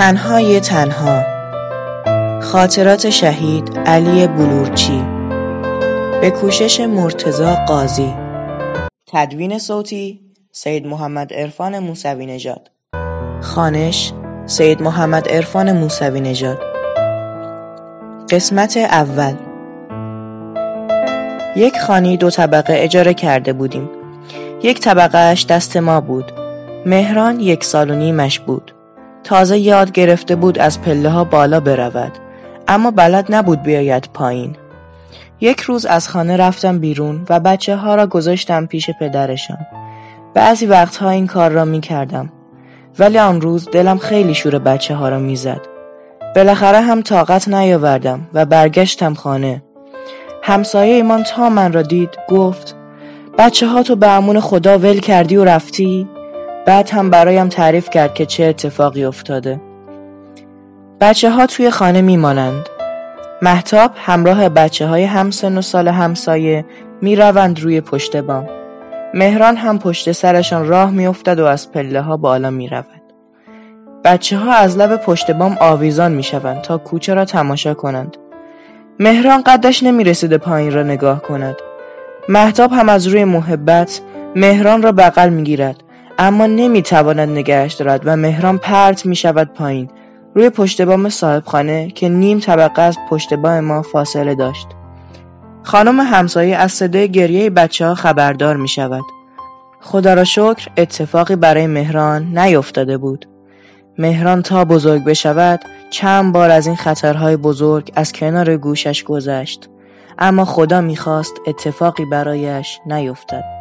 تنهای تنها. خاطرات شهید علی بلورچی. به کوشش مرتزا قاضی. تدوین صوتی سید محمد عرفان موسوی نژاد. خانش سید محمد عرفان موسوی نژاد. قسمت اول. یک خانی دو طبقه اجاره کرده بودیم. یک طبقهش دست ما بود. مهران یک سال و نیمش بود. تازه یاد گرفته بود از پله ها بالا برود. اما بلد نبود بیاید پایین. یک روز از خانه رفتم بیرون و بچه ها را گذاشتم پیش پدرشان. بعضی وقتها این کار را می کردم ولی آن روز دلم خیلی شور بچه ها را می زد بالاخره هم طاقت نیاوردم و برگشتم خانه. همسایه ایمان تا من را دید گفت بچه ها تو به امون خدا ول کردی و رفتی؟ بعد هم برایم تعریف کرد که چه اتفاقی افتاده. بچه ها توی خانه میمانند. محتاب همراه بچه های همسن و سال همسایه می روند روی پشت بام. مهران هم پشت سرشان راه میافتد و از پله ها بالا می رود بچه ها از لب پشت بام آویزان می شوند تا کوچه را تماشا کنند. مهران قدش نمی رسیده پایین را نگاه کند. محتاب هم از روی محبت مهران را بغل می گیرد اما نمی تواند نگهش دارد و مهران پرت می شود پایین. روی پشت بام صاحب خانه که نیم طبقه از پشت بام ما فاصله داشت. خانم همسایه از صدای گریه بچه ها خبردار می شود خدا را شکر اتفاقی برای مهران نیفتاده بود. مهران تا بزرگ بشود چند بار از این خطرهای بزرگ از کنار گوشش گذشت. اما خدا می‌خواست اتفاقی برایش نیفتد.